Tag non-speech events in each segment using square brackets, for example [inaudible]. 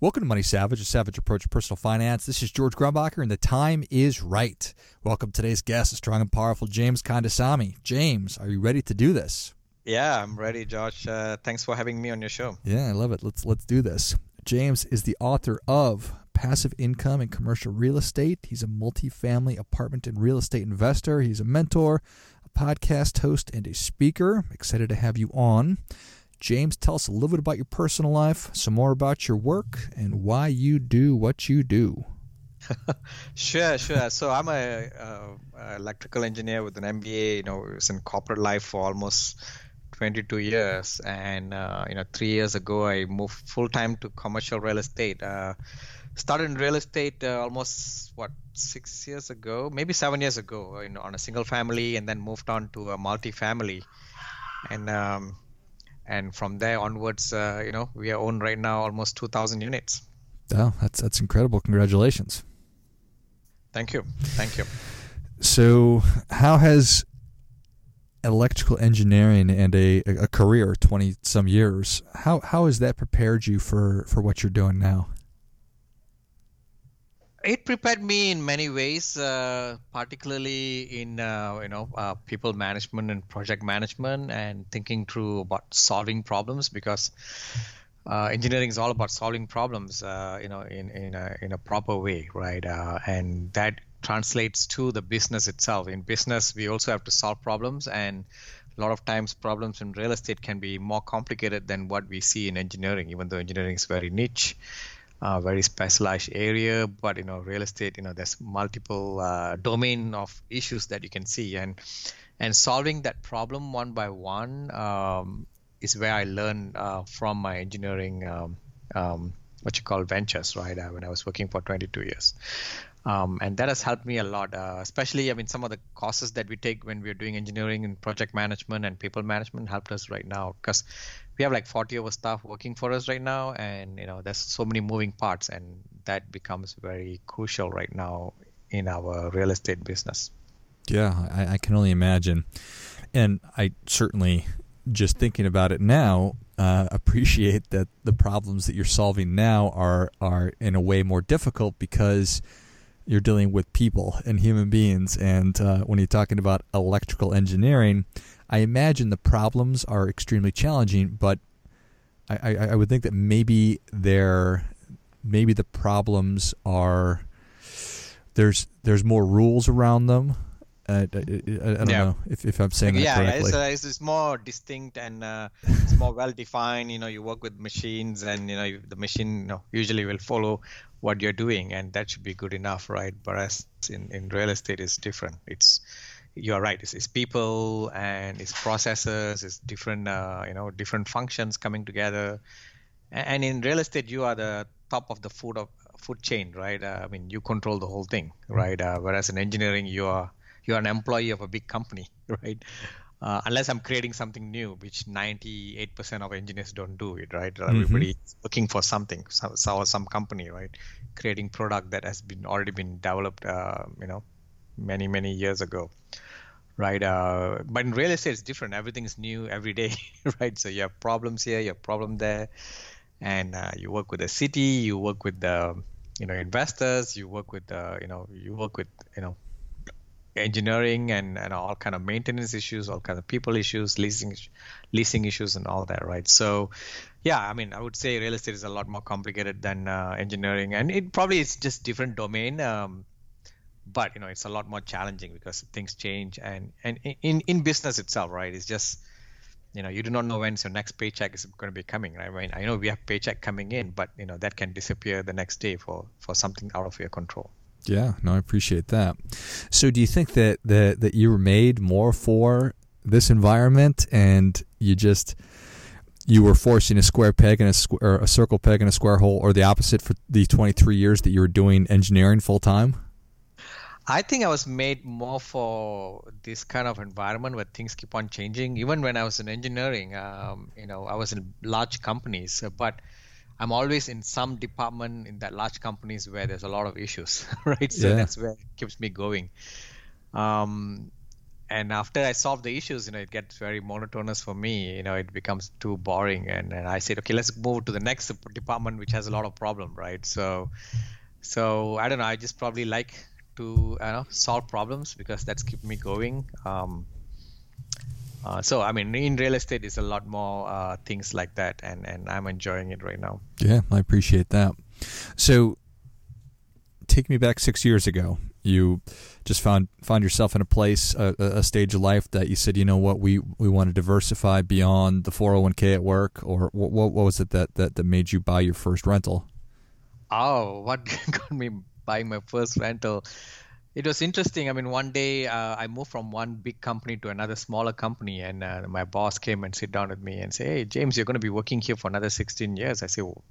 Welcome to Money Savage, a savage approach to personal finance. This is George Grumbacher, and the time is right. Welcome to today's guest, a strong and powerful James Kandasamy. James, are you ready to do this? Yeah, I'm ready, Josh. Uh, thanks for having me on your show. Yeah, I love it. Let's let's do this. James is the author of Passive Income and Commercial Real Estate. He's a multifamily apartment and real estate investor. He's a mentor, a podcast host, and a speaker. Excited to have you on. James, tell us a little bit about your personal life, some more about your work, and why you do what you do. [laughs] sure, sure. So I'm a, a, electrical engineer with an MBA. You know, was in corporate life for almost 22 years, and uh, you know, three years ago I moved full time to commercial real estate. Uh, started in real estate uh, almost what six years ago, maybe seven years ago, you know, on a single family, and then moved on to a multi-family, and um, and from there onwards, uh, you know, we are owned right now almost 2,000 units. Oh, that's that's incredible! Congratulations. Thank you, thank you. So, how has electrical engineering and a, a career 20 some years how how has that prepared you for for what you're doing now it prepared me in many ways uh, particularly in uh, you know uh, people management and project management and thinking through about solving problems because uh, engineering is all about solving problems uh, you know in in a, in a proper way right uh, and that translates to the business itself. In business, we also have to solve problems, and a lot of times problems in real estate can be more complicated than what we see in engineering, even though engineering is very niche. Uh, very specialized area, but you know, real estate, you know, there's multiple uh, domain of issues that you can see, and and solving that problem one by one um, is where I learned uh, from my engineering, um, um, what you call ventures, right? Uh, when I was working for 22 years, um, and that has helped me a lot uh, especially i mean some of the courses that we take when we're doing engineering and project management and people management helped us right now because we have like 40 of our staff working for us right now and you know there's so many moving parts and that becomes very crucial right now in our real estate business. Yeah i, I can only imagine. And i certainly just thinking about it now uh, appreciate that the problems that you're solving now are are in a way more difficult because you're dealing with people and human beings. And uh, when you're talking about electrical engineering, I imagine the problems are extremely challenging, but I, I, I would think that maybe they're maybe the problems are there's there's more rules around them I, I, I don't yeah. know if, if I'm saying that yeah, correctly. Yeah, it's, it's more distinct and uh, it's more well defined. You know, you work with machines, and you know the machine you know, usually will follow what you're doing, and that should be good enough, right? Whereas in, in real estate, it's different. It's you're right. It's, it's people and it's processes. It's different, uh, you know, different functions coming together. And in real estate, you are the top of the food of food chain, right? Uh, I mean, you control the whole thing, right? Uh, whereas in engineering, you are you're an employee of a big company, [laughs] right? Uh, unless I'm creating something new, which 98% of engineers don't do it, right? Mm-hmm. Everybody's looking for something, so, so, some company, right? Creating product that has been already been developed, uh, you know, many many years ago, right? Uh, but in real estate, it's different. Everything is new every day, [laughs] right? So you have problems here, you have problem there, and uh, you work with the city, you work with the you know investors, you work with the you know you work with you know engineering and, and all kind of maintenance issues, all kind of people issues, leasing leasing issues, and all that, right? So, yeah, I mean, I would say real estate is a lot more complicated than uh, engineering, and it probably is just different domain. Um, but you know, it's a lot more challenging because things change, and and in in business itself, right? It's just you know you do not know when your next paycheck is going to be coming right? i mean i know we have paycheck coming in but you know that can disappear the next day for for something out of your control yeah, no, I appreciate that. So, do you think that that that you were made more for this environment, and you just you were forcing a square peg in a square, a circle peg in a square hole, or the opposite for the 23 years that you were doing engineering full time? I think I was made more for this kind of environment where things keep on changing. Even when I was in engineering, um, you know, I was in large companies, but I'm always in some department in that large companies where there's a lot of issues, [laughs] right? So Yeah. that's where it keeps me going. Um, and after I solve the issues, you know, it gets very monotonous for me. You know, it becomes too boring, and, and I said, okay, let's move to the next department which has a lot of problem, right? So, so I don't know. I just probably like to you know solve problems because that's keep me going. Um, uh, so I mean, in real estate, is a lot more uh, things like that, and and I'm enjoying it right now. Yeah, I appreciate that. So, take me back six years ago. You just found found yourself in a place, a, a stage of life that you said, you know what, we we want to diversify beyond the 401k at work, or what, what was it that, that that made you buy your first rental? Oh, what [laughs] got me buying my first rental? It was interesting. I mean, one day uh, I moved from one big company to another smaller company, and uh, my boss came and sit down with me and say, "Hey, James, you're going to be working here for another 16 years." I said, well,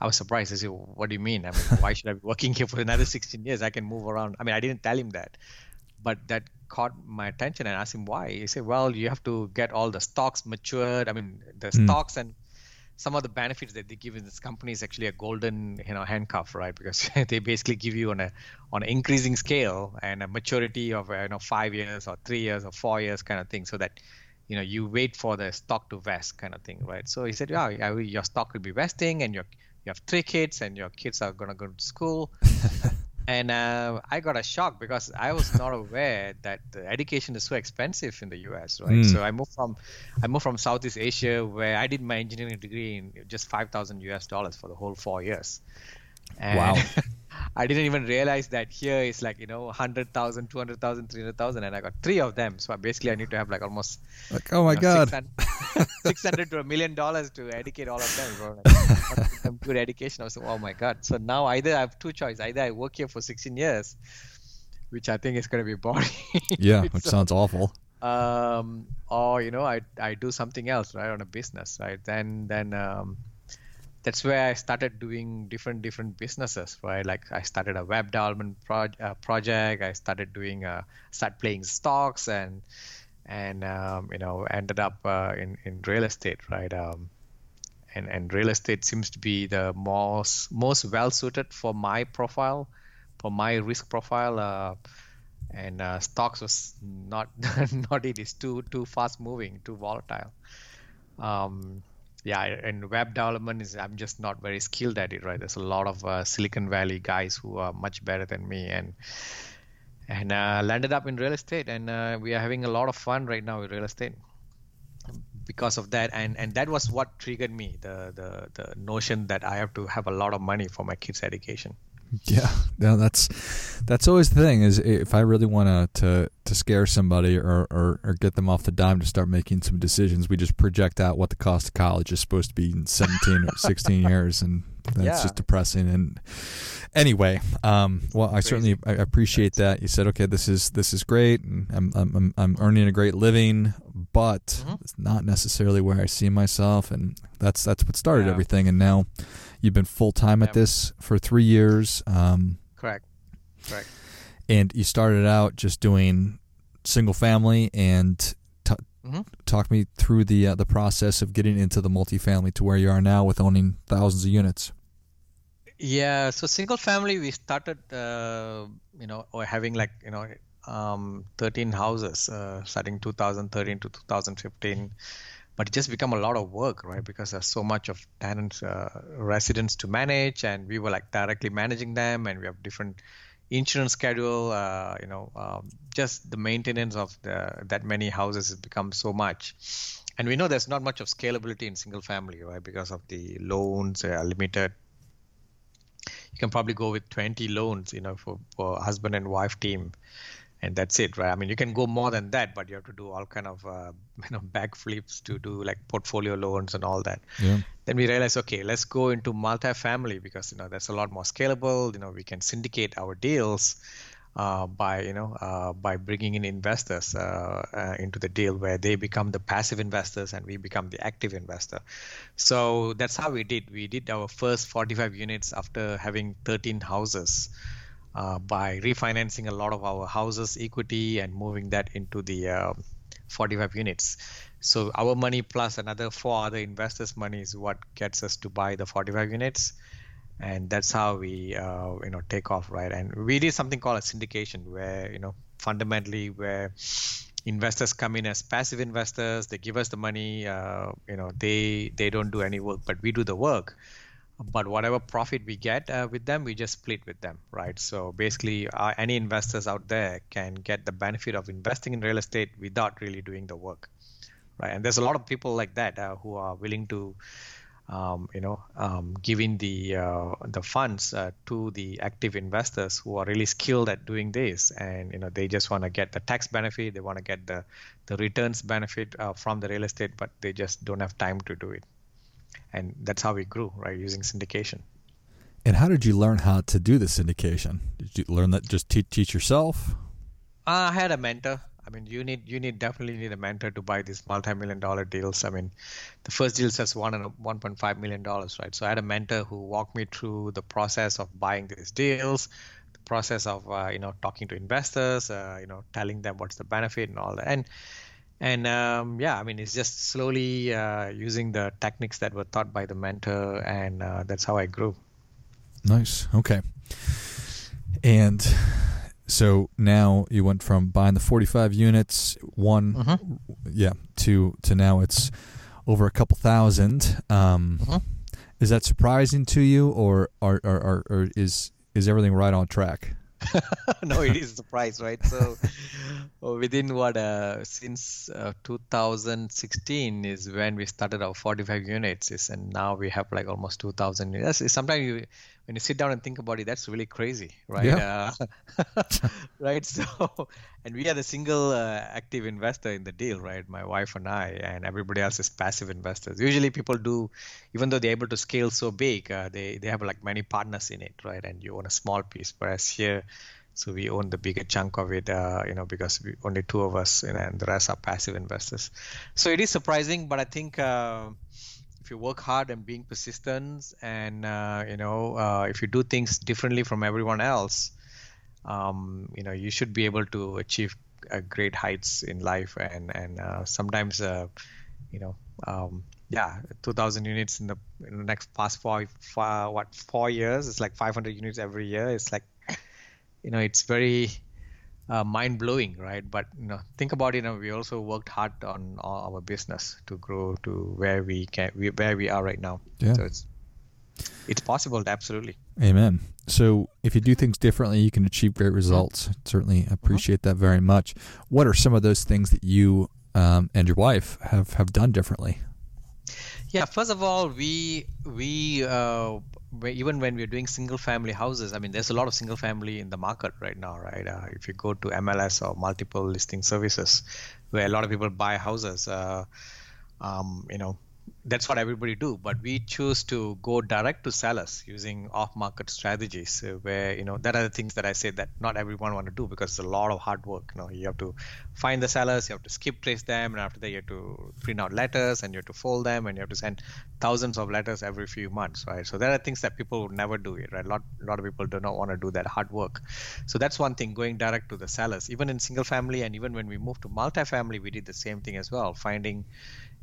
"I was surprised." I said, "What do you mean? I mean, why should I be working here for another 16 years? I can move around." I mean, I didn't tell him that, but that caught my attention, and asked him why. He said, "Well, you have to get all the stocks matured. I mean, the Hmm. stocks and." Some of the benefits that they give in this company is actually a golden you know handcuff right? Because [laughs] they basically give you on a on an increasing scale and a maturity of you know five years or three years or four years kind of thing so that you know you wait for the stock to vest kind of thing right? So he said yeah, your stock will be vesting and your you have three kids and your kids are gonna go to school [laughs] and uh, I got a shock because I was not aware that the education is so expensive in the U.S. Right, Mm. so I moved from I moved from Southeast Asia where I did my engineering degree in just five thousand U.S. dollars for the whole four years. And Wow. [laughs] I didn't even realize that here is like you know 100,000, 200,000, 300,000 and I got three of them. So basically I need to have like almost Like, oh my you know, god, 600, [laughs] 600 to a million dollars to educate all of them. Like, some good education. I was like, oh my god. So now either I have two choices. Either I work here for 16 years, which I think is going to be boring. [laughs] yeah, which So, sounds awful. um, or you know, I I do something else, right, on a business, right? Then then um, that's where I started doing different different businesses, right? Like I started a web development proj- uh, project. I started doing uh, start playing stocks and and um, you know ended up uh, in in real estate, right? Um, and and real estate seems to be the most most well suited for my profile, for my risk profile. Uh, and uh, stocks was not [laughs] not it is too too fast moving, too volatile. Um, yeah, and web development is I'm just not very skilled at it, right? There's a lot of uh, Silicon Valley guys who are much better than me, and and uh, landed up in real estate, and uh, we are having a lot of fun right now with real estate because of that, and and that was what triggered me the the the notion that I have to have a lot of money for my kids' education. [laughs] Yeah, no, that's that's always the thing. Is if I really want to to scare somebody or, or or get them off the dime to start making some decisions, we just project out what the cost of college is supposed to be in seventeen or sixteen years, and that's Yeah. just depressing. And anyway, um, well, I certainly I appreciate that. You said, okay, this is this is great, and I'm I'm I'm, earning a great living, but Mhm. it's not necessarily where I see myself, and that's that's what started Yeah. everything. And now you've been full time at Yeah. this for three years. Um, Correct. Correct. and you started out just doing single family and Mhm. talk me through the uh, the process of getting into the multifamily to where you are now with owning thousands of units. Yeah, so single family, we started, uh, you know, or having like, you know, um, 13 houses uh, starting 2013 to 2015. But it just become a lot of work, right? Because there's so much of tenants, uh, residents to manage, and we were like directly managing them, and we have different insurance schedule. Uh, you know, um, just the maintenance of the that many houses has become so much. And we know there's not much of scalability in single family, right? Because of the loans are limited you can probably go with 20 loans you know for, for husband and wife team and that's it right? I mean you can go more than that but you have to do all kind of uh, [laughs] you know backflips to do like portfolio loans and all that. Yeah. then we realized okay let's go into multifamily because you know that's a lot more scalable. You know we can syndicate our deals by you know uh, by bringing in investors uh, uh, into the deal where they become the passive investors and we become the active investor. So that's how we did. We did our first 45 units after having 13 houses uh, by refinancing a lot of our houses equity and moving that into the uh, 45 units. So our money plus another four other investors' money is what gets us to buy the 45 units, and that's how we uh, you know take off, right? And we did something called a syndication, where you know fundamentally where investors come in as passive investors, they give us the money, uh, you know they they don't do any work, but we do the work. But whatever profit we get uh, with them we just split with them right? So basically uh, any investors out there can get the benefit of investing in real estate without really doing the work right? And there's a lot of people like that uh, who are willing to um, you know um, giving the uh, the funds uh, to the active investors who are really skilled at doing this. And you know they just want to get the tax benefit they want to get the the returns benefit uh, from the real estate but they just don't have time to do it. And that's how we grew right? Using syndication. And how did you learn how to do the syndication? Did you learn that just te- teach yourself? Uh, i had a mentor i mean you need you need definitely need a mentor to buy these multi-million dollar deals. I mean the first deal says one and 1.5 million dollars right? So i had a mentor who walked me through the process of buying these deals the process of uh, you know talking to investors uh, you know telling them what's the benefit and all that. And and um, yeah i mean it's just slowly uh, using the techniques that were taught by the mentor and uh, that's how i grew. Nice. Okay. And so now you went from buying the 45 units one mm-hmm. yeah to to now it's over a couple thousand um, mm-hmm. is that surprising to you or, or, or, or is is everything right on track [laughs] no, it is the price, right? So [laughs] within what uh, since uh, 2016 is when we started our 45 units, is and now we have like almost 2,000 units. Sometimes you when you sit down and think about it, that's really crazy, right? Yeah. Uh, [laughs] right. So, and we are the single uh, active investor in the deal, right? My wife and I, and everybody else is passive investors. Usually, people do, even though they're able to scale so big, uh, they they have like many partners in it, right? And you own a small piece, whereas here. So we own the bigger chunk of it, uh, you know, because we, only two of us, you know, and the rest are passive investors. So it is surprising, but I think uh, if you work hard and being persistent and uh, you know uh, if you do things differently from everyone else um, you know you should be able to achieve uh, great heights in life and and uh, sometimes uh, you know um, yeah 2000 units in the, in the next past four, four what four years it's like 500 units every year. It's like you know it's very uh, mind blowing, right? But you know, think about it. You know, we also worked hard on our business to grow to where we can, where we are right now. Yeah. So it's it's possible, absolutely. Amen. So if you do things differently, you can achieve great results. Mm-hmm. Certainly appreciate mm-hmm. that very much. What are some of those things that you um, and your wife have have done differently? Yeah, first of all, we we uh, even when we're doing single family houses, I mean, there's a lot of single family in the market right now, right? Uh, if you go to MLS or multiple listing services, where a lot of people buy houses, uh, um, you know, that's what everybody do but we choose to go direct to sellers using off market strategies uh, where you know that are the things that i say that not everyone want to do because it's a lot of hard work you know. You have to find the sellers you have to skip trace them and after that you have to print out letters and you have to fold them and you have to send thousands of letters every few months right? So there are things that people would never do it right? A lot, a lot of people do not want to do that hard work. So that's one thing going direct to the sellers. Even in single family and even when we moved to multifamily we did the same thing as well finding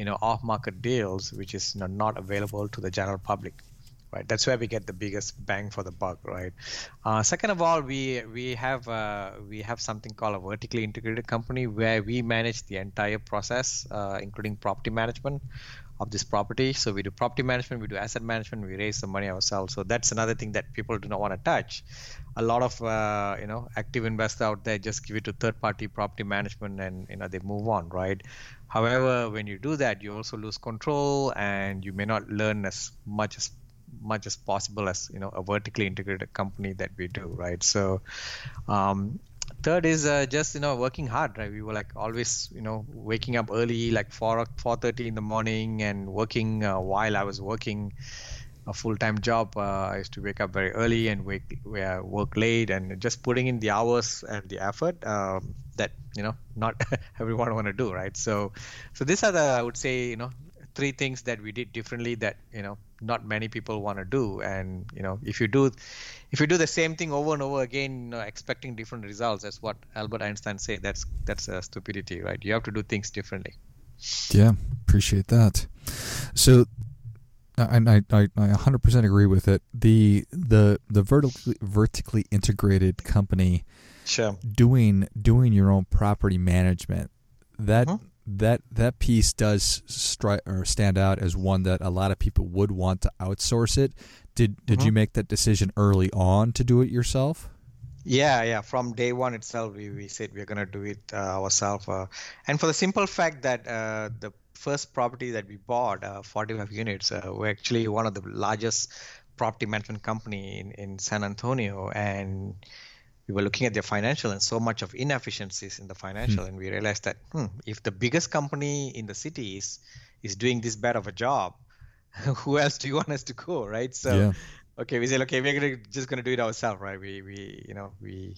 you know off-market deals which is you know, not available to the general public right? That's where we get the biggest bang for the buck right? Uh, second of all we we have uh, we have something called a vertically integrated company where we manage the entire process uh, including property management of this property. So we do property management we do asset management we raise the money ourselves. So that's another thing that people do not want to touch. A lot of uh, you know active investors out there just give it to third party property management and you know they move on right? However, when you do that, you also lose control and you may not learn as much as much as possible as you know a vertically integrated company that we do, right? So, um, third is uh, just you know working hard, right? We were like always you know waking up early, like four four thirty in the morning, and working uh, while I was working a full-time job. Uh, I used to wake up very early and wake work late, and just putting in the hours and the effort um, that you know not [laughs] everyone want to do, right? So, so these are the I would say you know three things that we did differently that you know not many people want to do and you know if you do if you do the same thing over and over again you know, expecting different results that's what albert einstein said that's that's a stupidity right you have to do things differently yeah appreciate that so and I, I, I 100% agree with it. The the the vertically vertically integrated company, sure. doing doing your own property management that mm-hmm. That that piece does stri- or stand out as one that a lot of people would want to outsource it. Did did mm-hmm. you make that decision early on to do it yourself? Yeah, yeah. From day one itself, we, we said we're gonna do it uh, ourselves, uh, and for the simple fact that uh, the first property that we bought, uh, 45 units, uh, we're actually one of the largest property management company in, in San Antonio, and we were looking at their financial and so much of inefficiencies in the financial, hmm. and we realized that hmm, if the biggest company in the city is is doing this bad of a job, [laughs] who else do you want us to go, right? So, yeah. okay, we said, okay, we're gonna just gonna do it ourselves, right? We we you know we.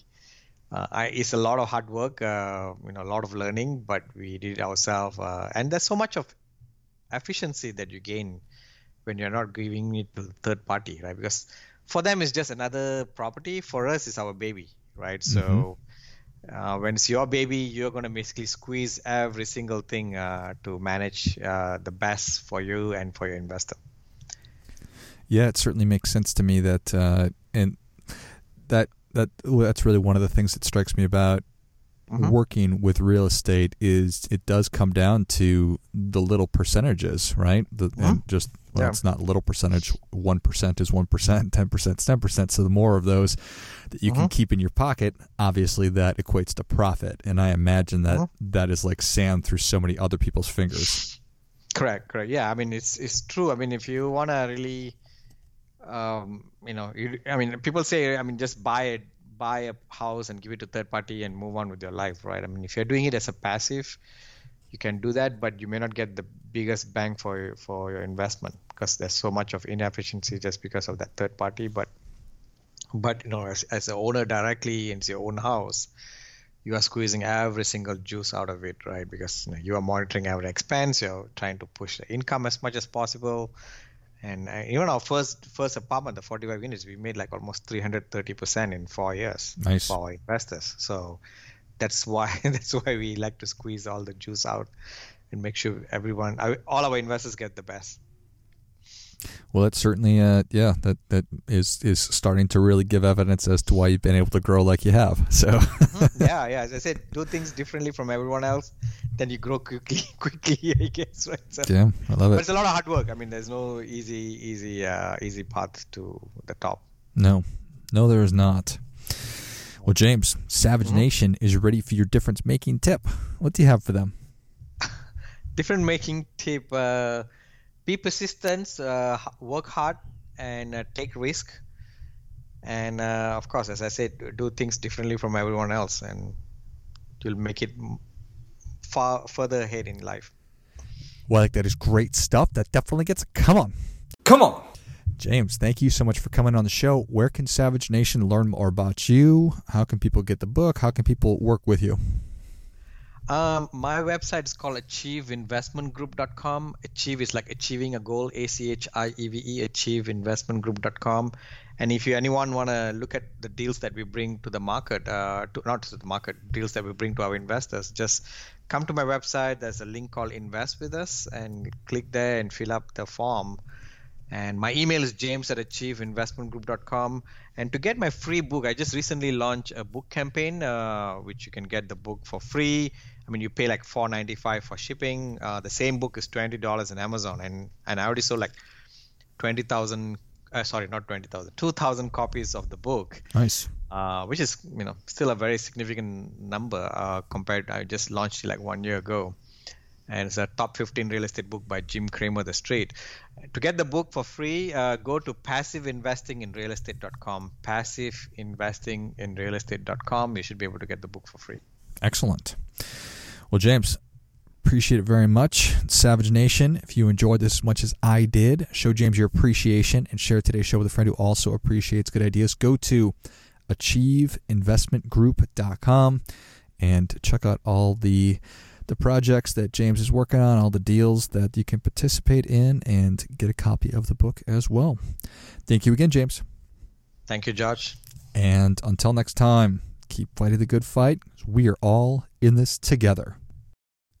Uh, I, it's a lot of hard work, uh, you know, a lot of learning, but we did it ourselves, uh, and there's so much of efficiency that you gain when you're not giving it to third party, right? Because for them it's just another property. For us, it's our baby, right? Mm-hmm. So uh, when it's your baby, you're going to basically squeeze every single thing uh, to manage uh, the best for you and for your investor. Yeah, it certainly makes sense to me that, uh, and that that that's really one of the things that strikes me about mm-hmm. working with real estate is it does come down to the little percentages, right? The, mm-hmm. And just well, yeah. it's not little percentage. One percent is one percent. Ten percent is ten percent. So the more of those that you mm-hmm. can keep in your pocket, obviously that equates to profit. And I imagine that, mm-hmm. that is like sand through so many other people's fingers. Correct. Correct. Yeah. I mean, it's it's true. I mean, if you want to really, um, you know, you, I mean, people say, I mean, just buy it buy a house and give it to third party and move on with your life, right? I mean, if you're doing it as a passive, you can do that, but you may not get the biggest bang for for your investment because there's so much of inefficiency just because of that third party. But but you know, as as an owner directly into your own house, you are squeezing every single juice out of it, right? Because you, know, you are monitoring every expense, you're trying to push the income as much as possible and uh, even our first first apartment, the 45 units, we made like almost 330 percent in four years nice. for our investors. So that's why [laughs] that's why we like to squeeze all the juice out and make sure everyone, all our investors get the best. Well, that's certainly, uh, yeah, that that is is starting to really give evidence as to why you've been able to grow like you have. [laughs] So, mm-hmm. [laughs] yeah, yeah. As I said, do things differently from everyone else, then you grow quickly, [laughs] quickly. I guess, right? So, yeah, I love it. But it's a lot of hard work. I mean, there's no easy, easy, uh, easy path to the top. No, no, there is not. Well, James, Savage mm-hmm. Nation is ready for your difference making tip. What do you have for them? different making tip. Uh, be persistent, uh, work hard, and uh, take risk. And uh, of course, as I said, do things differently from everyone else, and you'll make it far further ahead in life. Well, I think that is great stuff. That definitely gets. Come on, come on. James, thank you so much for coming on the show. Where can Savage Nation learn more about you? How can people get the book? How can people work with you? Um, my website is called achieveinvestmentgroup.com. Achieve is like achieving a goal, A C H I E V E, achieveinvestmentgroup.com. And if you anyone want to look at the deals that we bring to the market, uh, to, not to the market, deals that we bring to our investors, just come to my website. There's a link called Invest with Us, and click there and fill up the form. And my email is james at achieveinvestmentgroup.com. And to get my free book, I just recently launched a book campaign, uh, which you can get the book for free. I mean, you pay like four ninety five for shipping. Uh, the same book is twenty dollars in Amazon, and and I already sold like twenty thousand. Uh, sorry, not twenty thousand, two thousand copies of the book. Nice. Uh, which is you know still a very significant number uh, compared. I just launched it like one year ago and it's a top 15 real estate book by Jim Cramer The Street. To get the book for free, uh, go to passiveinvestinginrealestate.com. Passiveinvestinginrealestate.com. You should be able to get the book for free. Excellent. Well, James, appreciate it very much. Savage Nation, if you enjoyed this as much as I did, show James your appreciation and share today's show with a friend who also appreciates good ideas. Go to achieveinvestmentgroup.com and check out all the the projects that James is working on, all the deals that you can participate in, and get a copy of the book as well. Thank you again, James. Thank you, Josh. And until next time, keep fighting the good fight. We are all in this together.